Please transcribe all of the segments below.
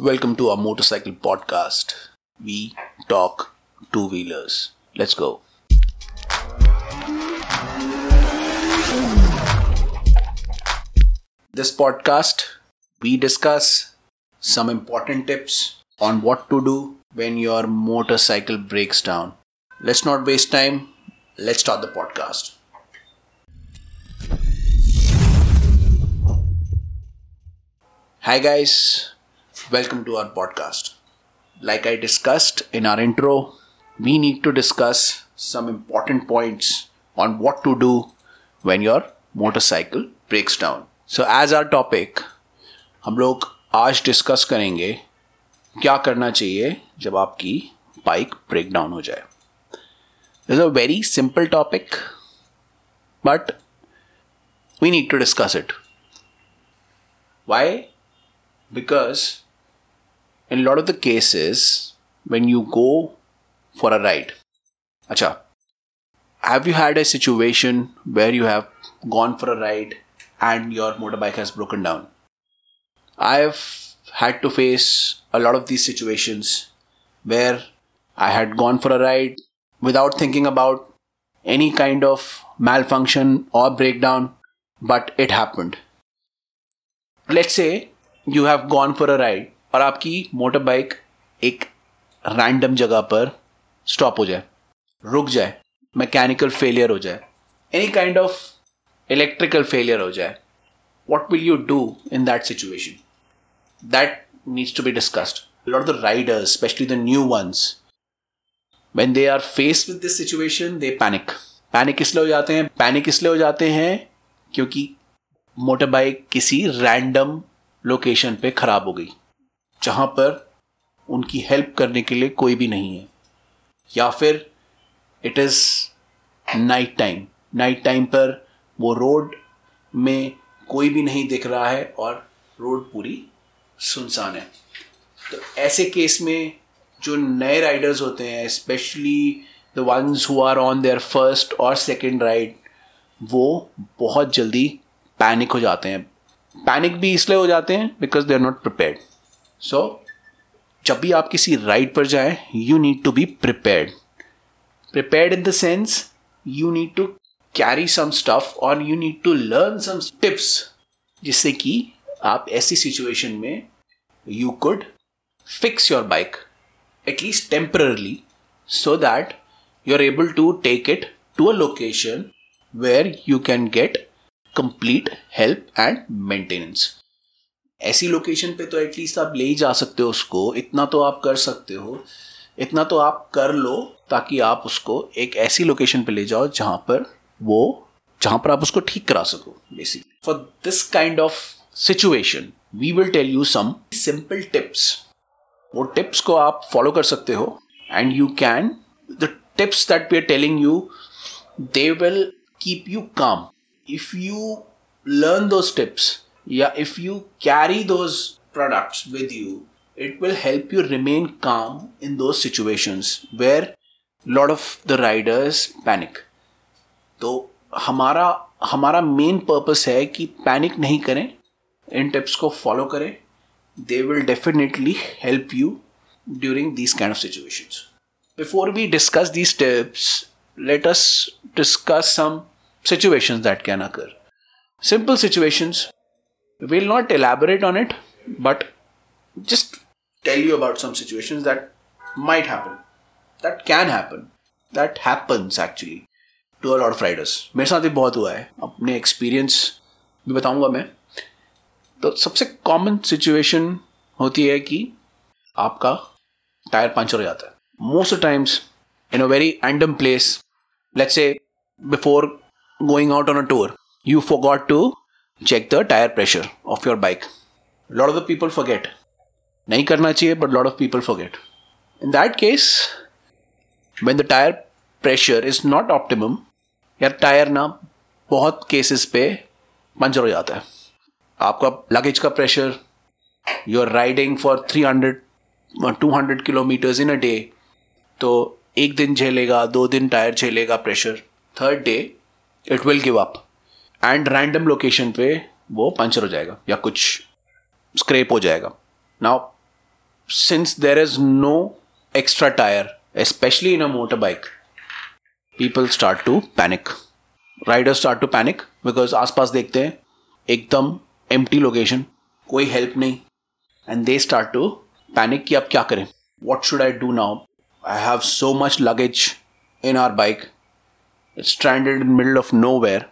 Welcome to our motorcycle podcast. We talk two wheelers. Let's go. This podcast, we discuss some important tips on what to do when your motorcycle breaks down. Let's not waste time. Let's start the podcast. Hi, guys. Welcome to our podcast. Like I discussed in our intro, we need to discuss some important points on what to do when your motorcycle breaks down. So, as our topic, हम लोग आज discuss करेंगे क्या करना चाहिए जब आपकी bike break down हो जाए is a very simple topic but we need to discuss it why because in a lot of the cases when you go for a ride acha have you had a situation where you have gone for a ride and your motorbike has broken down? I've had to face a lot of these situations where i had gone for a ride without thinking about any kind of malfunction or breakdown but it happened. Let's say you have gone for a ride और आपकी motor bike एक random जगह पर stop हो जाए, रुक जाए mechanical failure हो जाए any kind of electrical failure हो जाए what will you do in that situation that needs to be discussed lot the riders specially the new ones when they are face with this situation they panic panic इसलिए हो जाते हैं panic इसलिए हो जाते हैं क्योंकि मोटर बाइक किसी रैंडम लोकेशन पे खराब हो गई। जहाँ पर उनकी हेल्प करने के लिए कोई भी नहीं है। या फिर it is night time night time पर वो रोड में कोई भी नहीं दिख रहा है और रोड पूरी सुनसान है। तो ऐसे केस में जो नए राइडर्स होते हैं specially the ones who are on their first और सेकेंड राइड वो बहुत जल्दी पैनिक हो जाते हैं। पैनिक भी इसलिए हो जाते हैं because they are not prepared so so, जब भी आप किसी राइड पर जाएँ you need to be prepared prepared in the sense you need to carry some stuff और you need to learn some tips जिससे कि आप ऐसी सिचुएशन में you could fix your bike at least temporarily so that you're able to take it to a location where you can get complete help and maintenance. ऐसी location पे तो at least आप ले ही जा सकते हो उसको, इतना तो आप कर सकते हो। इतना तो आप कर लो ताकि आप उसको एक ऐसी लोकेशन पे ले जाओ जहाँ पर वो, जहाँ पर आप उसको ठीक करा सको basically for this kind of situation we will tell you some simple tips वो टिप्स को आप फॉलो कर सकते हो and you can, the tips that we're telling you they will keep you calm if you learn those tips yeah if you carry those products with you it will help you remain calm in those situations where lot of the riders panic तो हमारा हमारा main purpose है कि panic नहीं करें इन tips को follow करें they will definitely help you during these kind of situations. Before we discuss these tips, let us discuss some situations that can occur. Simple situations. We'll not elaborate on it, but just tell you about some situations that might happen, that can happen, that happens actually to a lot of riders. मेरे साथ भी बहुत हुआ है अपने experience भी बताऊँगा मैं तो सबसे कॉमन सिचुएशन होती है कि आपका टायर पंचर हो जाता है most times in a very random place let's say before going out on a tour you forgot to check the tyre pressure of your bike lot of the people forget नहीं करना चाहिए but lot of people forget in that case when the tyre pressure is not optimum यार tyre ना बहुत cases पे puncture हो जाता है। आपका लगेज का pressure you are riding for three hundred two hundred kilometres in a day तो एक दिन झेलेगा, दो दिन tyre झेलेगा pressure third day it will give up and random location पे वो पंचर हो जाएगा, या कुछ स्क्रेप हो जाएगा। Now since there is no extra tyre specially in a motor bike people start to panic rider start to panic because आस पास देखते हैं, एकदम एम टी लोकेशन कोई हेल्प नहीं। And they start to panic कि आप क्या करें? What should I do now I have so much luggage in our bike standard in middle of nowhere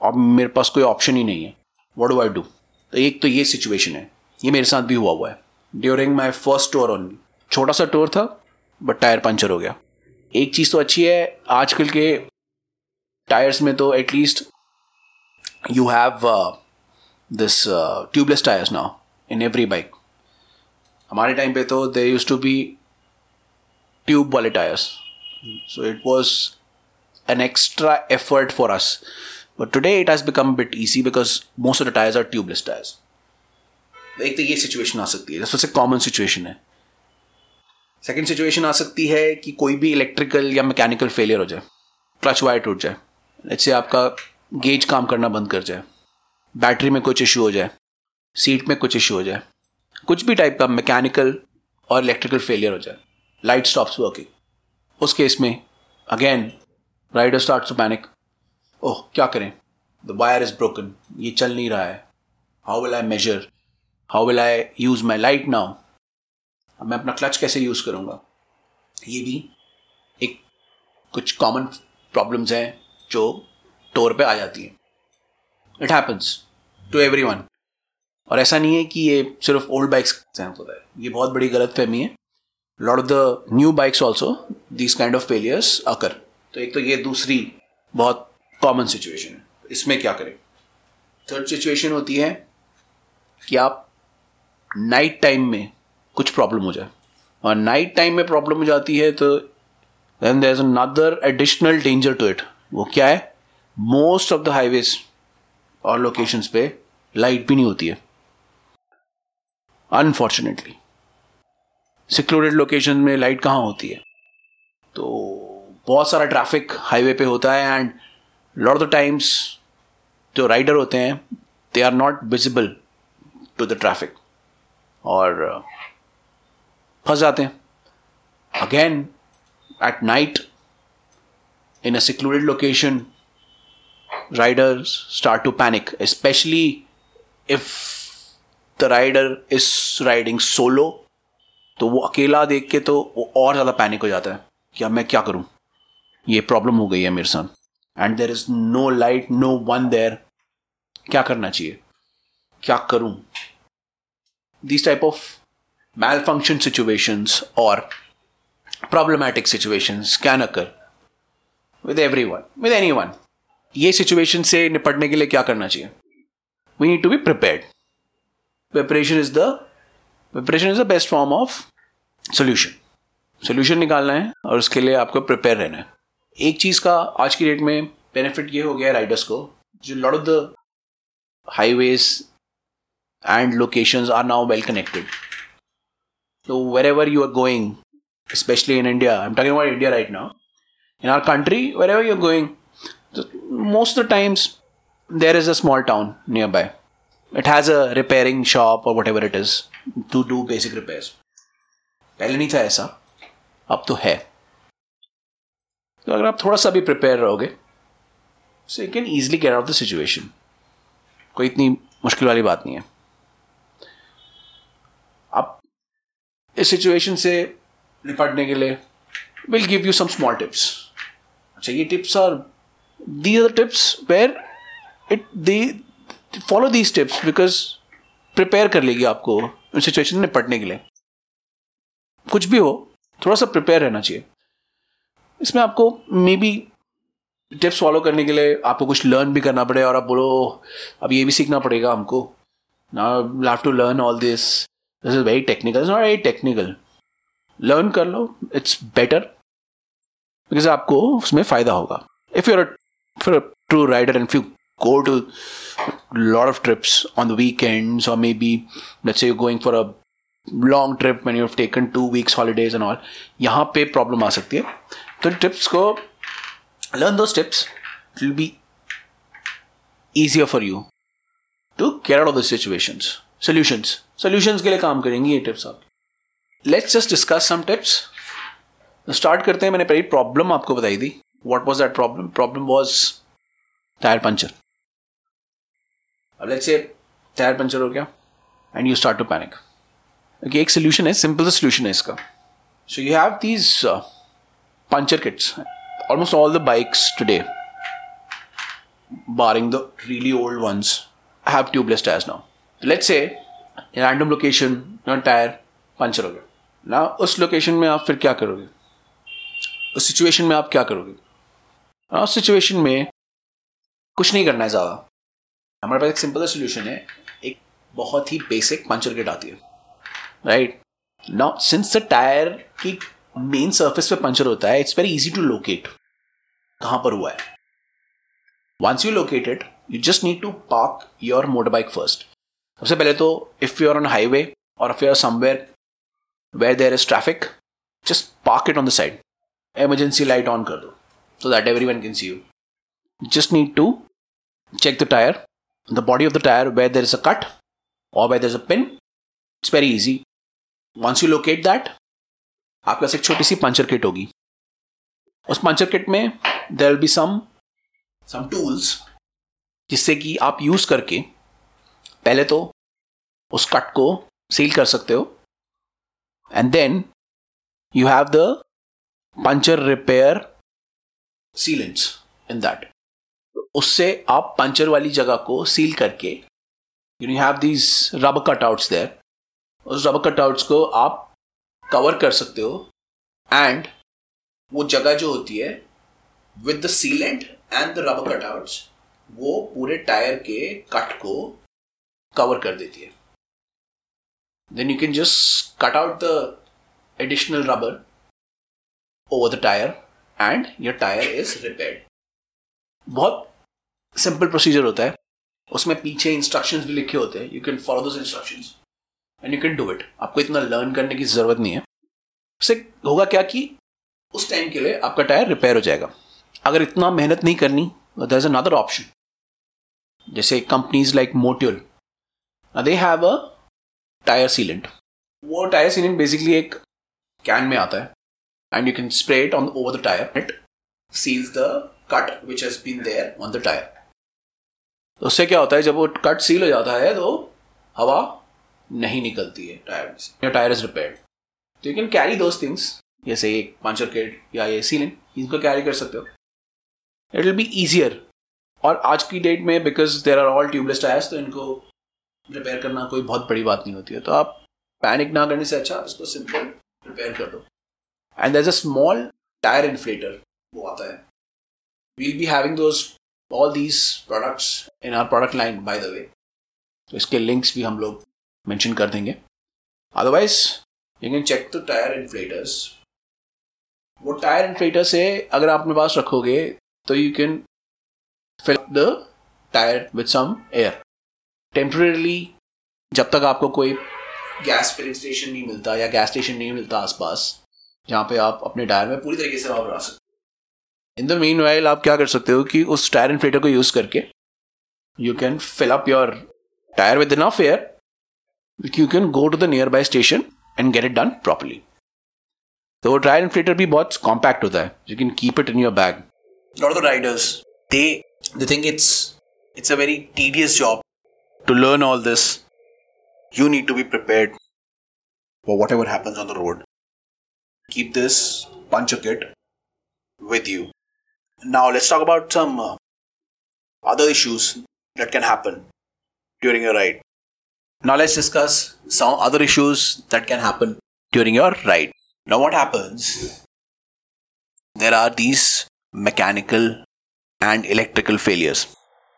अब मेरे पास कोई ऑप्शन ही नहीं है। वॉट डू आई डू तो एक तो ये सिचुएशन है। ये मेरे साथ भी हुआ हुआ है। During my first tour on छोटा सा टूर था बट टायर पंचर हो गया। एक चीज़ तो अच्छी है, आजकल के टायर्स में तो at least you have this tubeless tyres now in every bike हमारे टाइम पे तो they use to be tube वाले tyres so it was an extra effort for us But today it has become a bit easy because most of the tires are tubeless tires. एक तो ये situation आ सकती है सबसे common situation है। Second situation आ सकती है कि कोई भी इलेक्ट्रिकल या मैकेनिकल फेलियर हो जाए क्लच वायर टूट जाए जैसे आपका गेज काम करना बंद कर जाए बैटरी में कुछ इशू हो जाए सीट में कुछ इशू हो जाए, कुछ भी टाइप का मैकेनिकल और इलेक्ट्रिकल फेलियर हो जाए लाइट स्टॉप्स वर्किंग उस केस में again rider start to panic oh, क्या करें? द वायर इज़ ब्रोकन ये चल नहीं रहा है। How will I measure how will I use my light now मैं अपना क्लच कैसे यूज़ करूँगा? ये भी एक कुछ कॉमन प्रॉब्लम्स हैं जो टोर पे आ जाती हैं। It happens to everyone और ऐसा नहीं है कि ये सिर्फ़ ओल्ड बाइक्स होता है ये बहुत बड़ी गलत फहमी है। Lot of the new bikes also this kind of failures occur तो एक तो ये दूसरी बहुत कॉमन सिचुएशन है। इसमें क्या करें? थर्ड सिचुएशन होती है कि आप नाइट टाइम में कुछ प्रॉब्लम हो जाए। और नाइट टाइम में प्रॉब्लम हो जाती है तो then there is another additional danger to it वो क्या है? मोस्ट ऑफ़ द हाईवेज और लोकेशंस पे लाइट भी नहीं होती है। अनफॉर्चुनेटली सिक्योरिड लोकेशन में लाइट कहाँ होती है? तो बहुत सारा ट्रैफ़िक हाईवे पे होता है and lot of the times जो राइडर होते हैं they are not visible to the traffic और uh, फंस जाते हैं। Again at night in a secluded location riders start to panic specially if the rider is riding solo तो वो अकेला देख के तो वो और ज़्यादा पैनिक हो जाता है कि अब मैं क्या करूँ? ये प्रॉब्लम हो गई है मेरे साथ। And there is no light no one there क्या करना चाहिए? क्या करूँ? This type of malfunction situations और problematic situations can occur with everyone with anyone ये सिचुएशन से निपटने के लिए क्या करना चाहिए? We need to be prepared preparation is the preparation is the best form of solution solution निकालना है और उसके लिए आपको प्रिपेयर रहना है। एक चीज़ का आज की डेट में बेनिफिट ये हो गया राइडर्स को जो lot of the highway and location are now well connected तो wherever you are going specially in India I am talking about India right now in our country wherever you are going most of the times there is a small town nearby it has a repairing shop और whatever it is to do basic repair पहले नहीं था ऐसा, अब तो है। तो अगर आप थोड़ा सा भी प्रिपेयर रहोगे so you can easily get out the situation कोई इतनी मुश्किल वाली बात नहीं है। आप इस सिचुएशन से निपटने के लिए will give you some small tips अच्छा ये tips are the are tips where it the follow these tips because prepare कर लेगी आपको उस सिचुएशन में निपटने के लिए। कुछ भी हो थोड़ा सा प्रिपेयर रहना चाहिए। इसमें आपको मे बी टिप्स फॉलो करने के लिए आपको कुछ लर्न भी करना पड़े और आप बोलो अब ये भी सीखना पड़ेगा हमको। Have to learn all this this is very technical not very technical learn कर लो. इट्स बेटर बिकॉज़ आपको उसमें फ़ायदा होगा। इफ़ यूर फिर true rider and you go to lot of trips on the weekends or maybe, let's say you're going for a long trip when you've taken two weeks holidays and यहाँ पे problem आ सकती है। तो tips को learn दो tips it will be easier for you to care of the situations. Solutions. Solutions के लिए काम करेंगी ये टिप्स आप. Let's just discuss some tips start करते हैं, मैंने पहली प्रॉब्लम आपको बताई थी. What was that problem problem was tyre puncture अब लेट्स से टायर पंचर हो गया and you start to panic एक सोल्यूशन है सिंपल सोल्यूशन है इसका. So you have these puncture kits almost all the bikes today barring the really old ones, have tubeless tires now. Let's say random location tyre puncture हो गया. ना उस location में आप फिर क्या करोगे? उस सिचुएशन में आप क्या करोगे? उस सिचुएशन में कुछ नहीं करना है ज़्यादा. हमारे पास एक सिंपल सोल्यूशन है. एक बहुत ही बेसिक पंचर किट आती है. Right now since the tyre की मेन सरफेस पे पंचर होता है it's very easy to locate कहाँ पर हुआ है? Once you located you just need to park your motorbike first सबसे पहले तो if you are on highway और if you are somewhere where there is traffic just park it on the side emergency light on कर दो so that everyone can see you just need to check the tyre the body of the tyre where there is a cut और where there is a pin it's very easy once you locate that आपके पास एक छोटी सी puncture kit होगी। उस puncture kit में there will be some some tools जिससे कि आप यूज़ करके पहले तो उस कट को सील कर सकते हो। And then you have the puncture repair sealants in that उससे आप पंचर वाली जगह को सील करके you have these rubber cutouts there उस रबर कटआउट्स को आप कवर कर सकते हो। एंड वो जगह जो होती है with the sealant and the rubber cutouts वो पूरे टायर के कट को कवर कर देती है। Then you can just cut out the additional rubber over the tyre and your tyre is repaired बहुत सिंपल प्रोसीजर होता है। उसमें पीछे इंस्ट्रक्शंस भी लिखे होते हैं। You can follow those instructions and you can do it आपको इतना लर्न करने की ज़रूरत नहीं है। उससे होगा क्या कि उस टाइम के लिए आपका टायर रिपेयर हो जाएगा। अगर इतना मेहनत नहीं करनी दर इज़ अनदर ऑप्शन जैसे companies like Motul they have a tyre sealant वो टायर सीलेंट बेसिकली एक कैन में आता है। And you can spray it on over the. It seals the cut which has been there on the tire. तो उससे क्या होता है, जब वो कट सील हो जाता है तो हवा नहीं निकलती है टायर से। योर टायर इज़ रिपेयर तो you can carry those things जैसे एक पंचर किट या ये सीलिंग इनको कैरी कर सकते हो। इट विल बी ईजियर और आज की डेट में because there are all tubeless tyres तो इनको रिपेयर करना कोई बहुत बड़ी बात नहीं होती है। तो आप पैनिक ना करने से अच्छा इसको सिंपल रिपेयर कर दो। And there's a small tyre inflator वो आता है। We'll be having those, all these products in our product line, by the way तो इसके लिंक्स भी हम लोग मेंशन कर देंगे। Otherwise you can check the tyre inflators वो टायर इन्फ्लेटर से अगर आप अपने पास रखोगे तो you can fill the tyre with some air temporarily जब तक आपको कोई गैस फिलिंग स्टेशन नहीं मिलता या गैस स्टेशन नहीं मिलता आसपास, जहाँ पे आप अपने टायर में पूरी तरीके से हवा भरा सकते इन द मीन वाइल आप क्या कर सकते हो कि उस टायर इन्फ्लेटर को यूज़ करके you can fill up your tyre with enough air You can go to the nearby station and get it done properly तो वो टायर इन्फ्लेटर भी बहुत कॉम्पैक्ट होता है you can keep it in your bag lot of the riders they they think it's it's a very tedious job to learn all this you need to be prepared for whatever happens on the road keep this puncher kit with you. Now let's talk about some uh, other issues that can happen during your ride. Now let's discuss some other issues that can happen during your ride. Now what happens? There are these mechanical and electrical failures.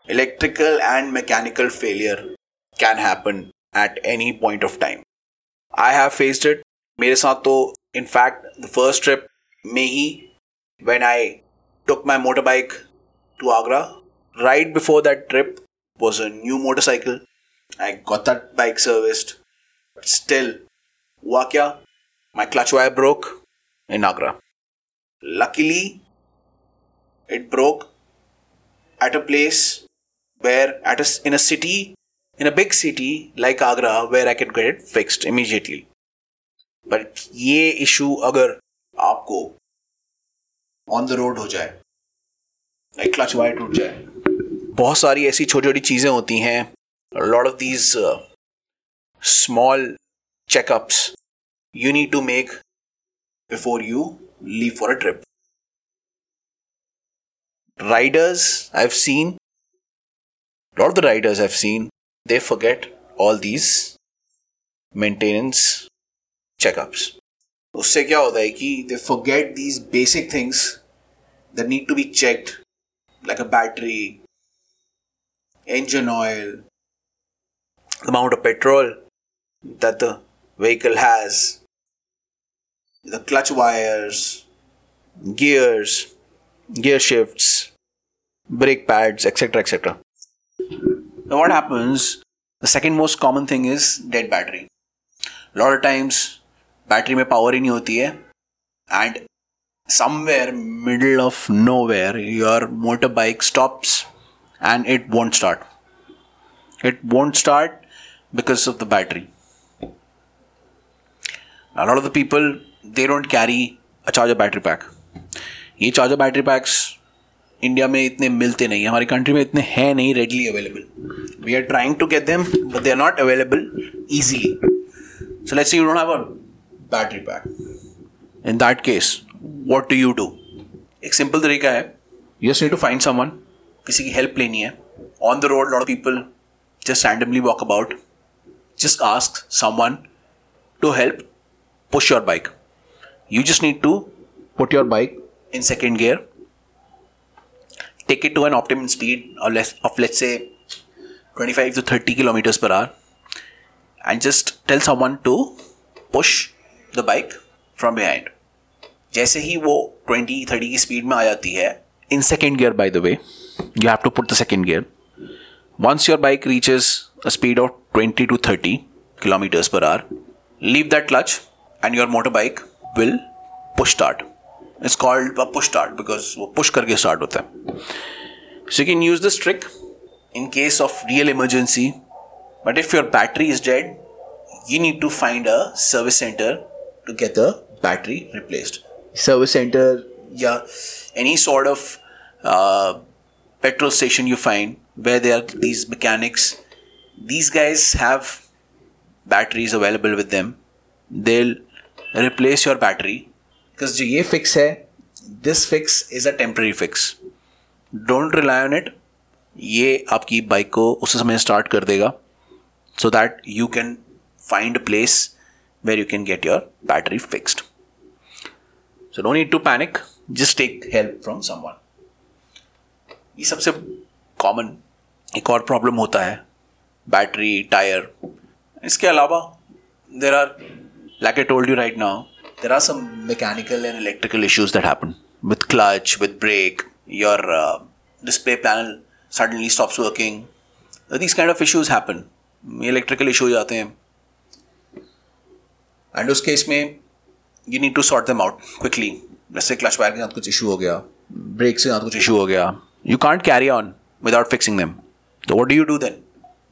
Electrical and mechanical failure can happen at any point of time. I have faced it. मेरे साथ तो in fact, the first trip, Mehi, when I took my motorbike to Agra, right before that trip was a new motorcycle. I got that bike serviced. But still, Wakya, my clutch wire broke in Agra. Luckily, it broke at a place where, at a, in a city, in a big city like Agra, where I could get it fixed immediately. But ये issue अगर आपको on the road हो जाए like clutch wire टूट जाए बहुत सारी ऐसी छोटी छोटी चीज़ें होती हैं Lot of these small checkups you need to make before you leave for a trip. Riders I've seen, a lot of the riders I've seen, they forget all these maintenance checkups. उससे क्या होता है कि they forget these basic things that need to be checked like a battery engine oil, the amount of petrol that the vehicle has, the clutch wires, gears, gear shifts, brake pads, etc. etc. Now, what happens? The second most common thing is dead battery. A lot of times, battery में power ही नहीं होती है and somewhere middle of nowhere your motorbike stops and it won't start. It won't start because of the battery. A lot of the people they don't carry a charger battery pack ये charger battery packs India में इतने मिलते नहीं हमारी country में इतने हैं नहीं readily available we are trying to get them but they are not available easily so let's you don't have a battery pack in that case what do you do एक सिंपल तरीका है you just need to find someone किसी की help लेनी है. On the road lot people just randomly walk about just ask someone to help push your bike you just need to put your bike in second gear take it to an optimum speed of, less, of let's say 25 to 30 kilometers per hour and just tell someone to push the bike from behind जैसे ही वो 20 30 की speed में आ जाती है in second gear by the way you have to put the second gear once your bike reaches a speed of 20 to 30 kilometers per hour leave that clutch and your motorbike will push start. It's called a push start because वो push करके start होता है. So you can use this trick in case of real emergency. But if your battery is dead, you need to find a service center to get the battery replaced. Service center, yeah, any sort of uh, petrol station you find where there are these mechanics. These guys have batteries available with them. They'll replace your battery. Because जो ये fix है this fix is a temporary fix don't rely on it ये आपकी bike को उस समय start कर देगा so that you can find place where you can get your battery fixed so don't need to panic just take help from someone ये सबसे common एक और प्रॉब्लम होता है। बैटरी टायर इसके अलावा there are like I told you right now, there are some mechanical and electrical issues that happen with clutch, with brake, your uh, display panel suddenly stops working. These kind of issues happen. Electrical issue हो जाते हैं and उस case में you need to sort them out quickly जैसे clutch wire के साथ कुछ issue हो गया ब्रेक के साथ कुछ इशू हो गया you can't carry on without fixing them तो what do you do then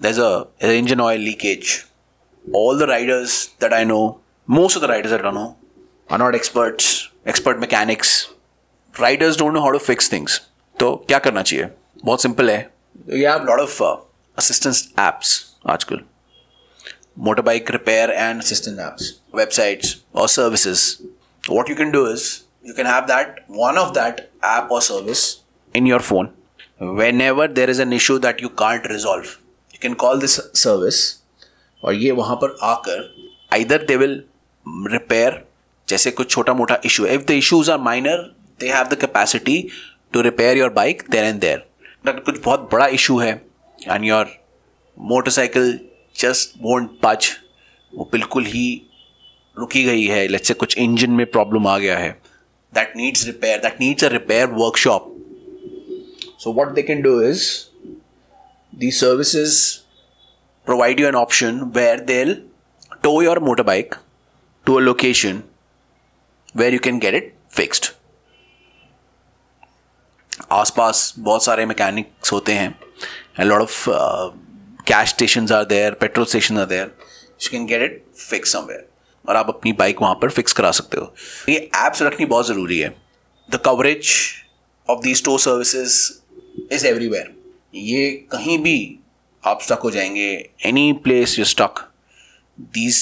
there's a engine oil leakage all the riders that i know most of the riders I don't know are not experts, expert mechanics. Riders don't know how to fix things. तो क्या करना चाहिए बहुत simple है you have a lot of uh, assistance apps आजकल motorbike repair and assistant apps websites or services what you can do is you can have that one of that app or service in your phone whenever there is an issue that you can't resolve you can call this service और ये वहाँ पर आकर either they will repair जैसे कुछ छोटा मोटा issue if the issues are minor they have the capacity to repair your bike there and there अगर कुछ बहुत बड़ा इशू है and your motorcycle just won't push वो बिल्कुल ही रुकी गई है। लेट्स से कुछ इंजन में प्रॉब्लम आ गया है। That needs repair that needs a repair workshop so what they can do is the services provide you an option where they'll tow your motorbike to a location where you can get it fixed आसपास बहुत सारे mechanics होते हैं a lot of uh, gas stations are there petrol stations are there you can get it fixed somewhere और आप अपनी bike वहाँ पर फिक्स करा सकते हो ये एप्स रखनी बहुत ज़रूरी है the coverage of the store services is everywhere ये कहीं भी आप स्टक हो जाएँगे. Any place you stuck these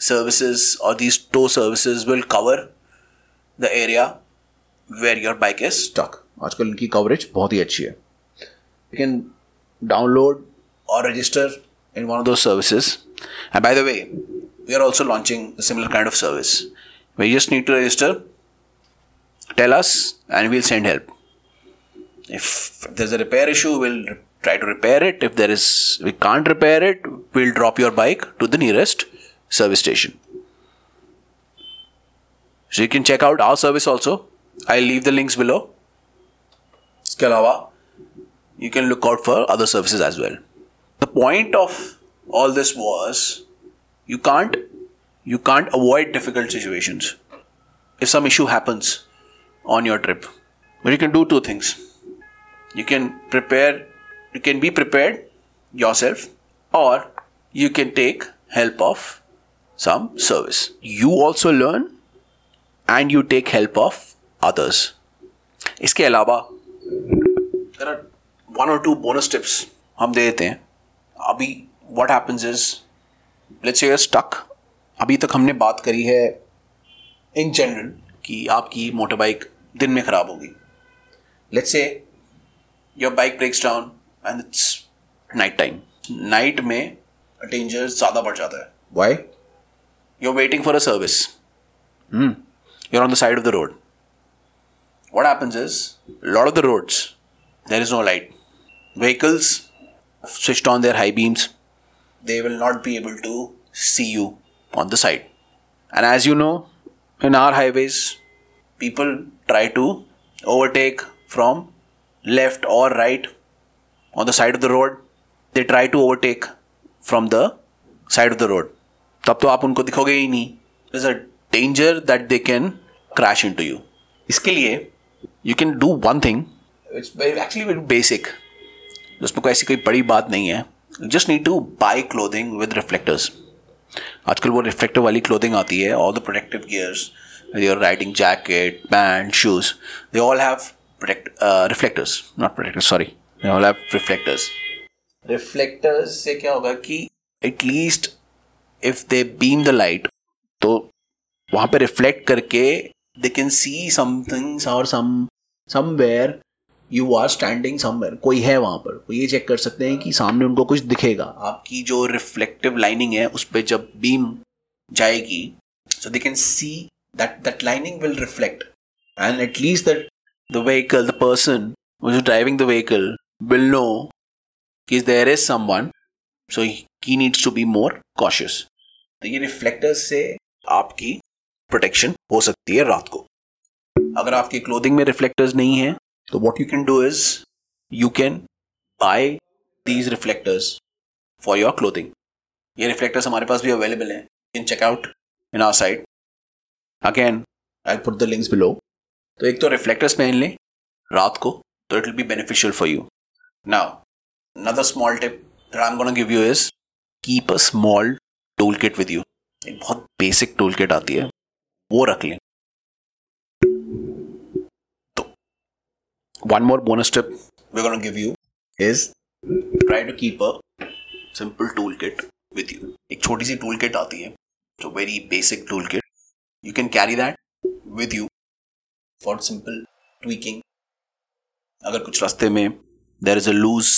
services और these tow services will cover the area where your bike is stuck आजकल इनकी कवरेज बहुत ही अच्छी है. लेकिन डाउनलोड और register in one of those services and by the way we are also launching similar kind of service we just need to register tell us and we'll send help If there's a repair issue, we'll try to repair it. If there is, we can't repair it, we'll drop your bike to the nearest service station. So you can check out our service also. I'll leave the links below. Skalawa, you can look out for other services as well. The point of all this was you can't you can't avoid difficult situations if some issue happens on your trip. But you can do two things. You can prepare you can be prepared yourself or you can take help of some service you also learn and you take help of others इसके अलावा there are one or two bonus tips हम दे देते हैं अभी what happens is let's say stuck अभी तक हमने बात करी है इन जनरल कि आपकी मोटर बाइक दिन में ख़राब होगी let's say Your bike breaks down and it's night time night में डेंजर ज़्यादा बढ़ जाता है why you are waiting for a service you're on the side of the road. What happens is, a lot of the roads, there is no light. Vehicles switched on their high beams, they will not be able to see you on the side. And as you know, in our highways, people try to overtake from left or right on the side of the road. They try to overtake from the side of the road. तब तो आप उनको दिखोगे ही नहीं is a danger that they can crash into you इसके लिए you can do one thing it's actually very basic उसमें कोई ऐसी कोई बड़ी बात नहीं है just need to buy clothing with reflectors आजकल वो रिफ्लेक्टर वाली क्लोथिंग आती है all the protective gears your riding jacket pants shoes they all have not protector sorry they all have reflectors reflectors से क्या होगा कि at least if they beam the light तो वहाँ पे रिफ्लेक्ट करके दे कैन सी समथिंग और some somewhere you are standing somewhere कोई है वहाँ पर। वो ये चेक कर सकते हैं कि सामने उनको कुछ दिखेगा। आपकी जो रिफ्लेक्टिव लाइनिंग है उस पर जब बीम जाएगी so they can see that that lining will reflect and at least that the vehicle the person who is driving the vehicle will know कि there is someone so he needs to be more cautious तो ये reflectors से आपकी protection हो सकती है रात को अगर आपकी क्लोथिंग में रिफ्लेक्टर्स नहीं है So what you can do is you can buy these reflectors for your clothing. ये reflectors हमारे पास भी available हैं. You can check out in our site. Again, I'll put the links below. तो एक तो रिफ्लेक्टर्स पहन लें, रात को तो it will be beneficial for you now another small tip I'm gonna give you is keep a small tool kit with you एक बहुत बेसिक टूल किट आती है, वो रख लें। तो one more bonus tip we gonna give you is try to keep a simple tool kit with you एक छोटी सी टूल किट आती है, जो very basic tool kit you can carry that with you for simple tweaking अगर कुछ रास्ते में there is a loose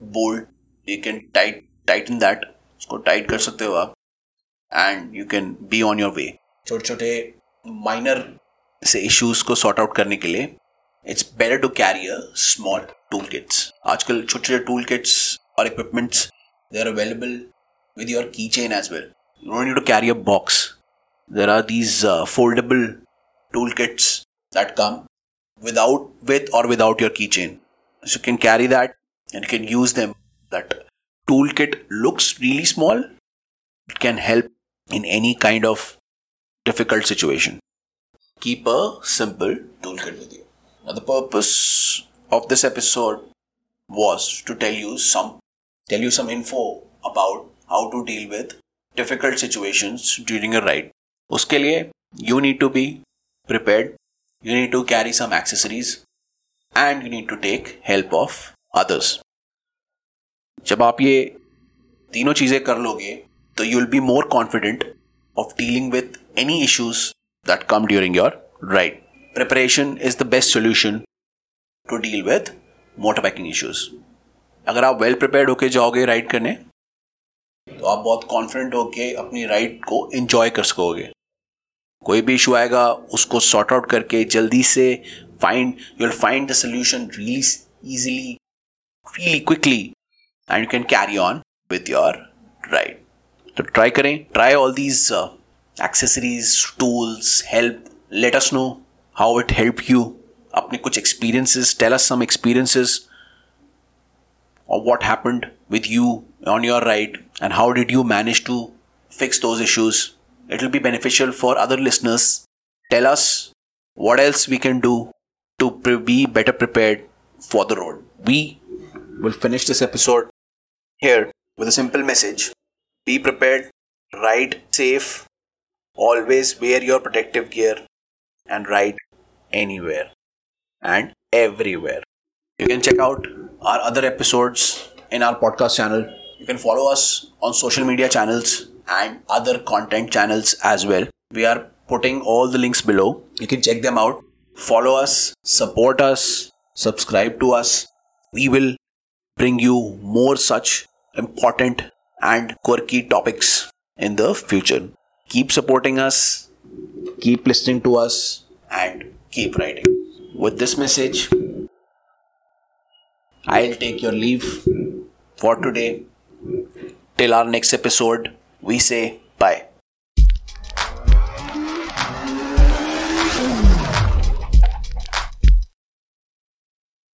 bolt you can tight tighten that उसको टाइट कर सकते हो आप and you can be on your way छोटे छोटे माइनर से इश्यूज़ को सॉर्ट आउट करने के लिए it's better to carry a tool toolkits. आजकल छोटे छोटे टूल किट्स और equipments they are available with your keychain as well. You don't need to carry a box. There are these uh, foldable toolkits that come without with or without your keychain. So you can carry that and you can use them. That toolkit looks really small. It can help in any kind of difficult situation. Keep a simple toolkit with you. Now, the purpose of this episode was to tell you some tell you some info about how to deal with difficult situations during a ride. उसके लिए you need to be prepared, you need to carry some accessories, and you need to take help of others. जब आप ये तीनों चीज़ें कर लोगे तो you will be more confident of dealing with any issues that come during your ride preparation is the best solution to deal with motor biking issues अगर आप वेल प्रिपेयर्ड होके जाओगे राइड करने तो आप बहुत कॉन्फिडेंट होके अपनी राइड को एंजॉय कर सकोगे। कोई भी इशू आएगा, उसको सॉर्ट आउट करके जल्दी से find you will find the solution release easily really quickly and you can carry on with your ride तो ट्राई करें try all these accessories tools help let us know how it help you अपने कुछ experiences tell us some experiences और what happened with you on your ride and how did you manage to fix those issues It will be beneficial for other listeners. Tell us what else we can do to be better prepared for the road. We will finish this episode here with a simple message be prepared, ride safe, always wear your protective gear, and ride anywhere and everywhere. You can check out our other episodes in our podcast channel. You can follow us on social media channels and other content channels as well. We are putting all the links below. You can check them out. Follow us, support us, subscribe to us. We will bring you more such important and quirky topics in the future. Keep supporting us, keep listening to us, and keep writing. With this message, I'll take your leave for today. Till our next episode, we say bye.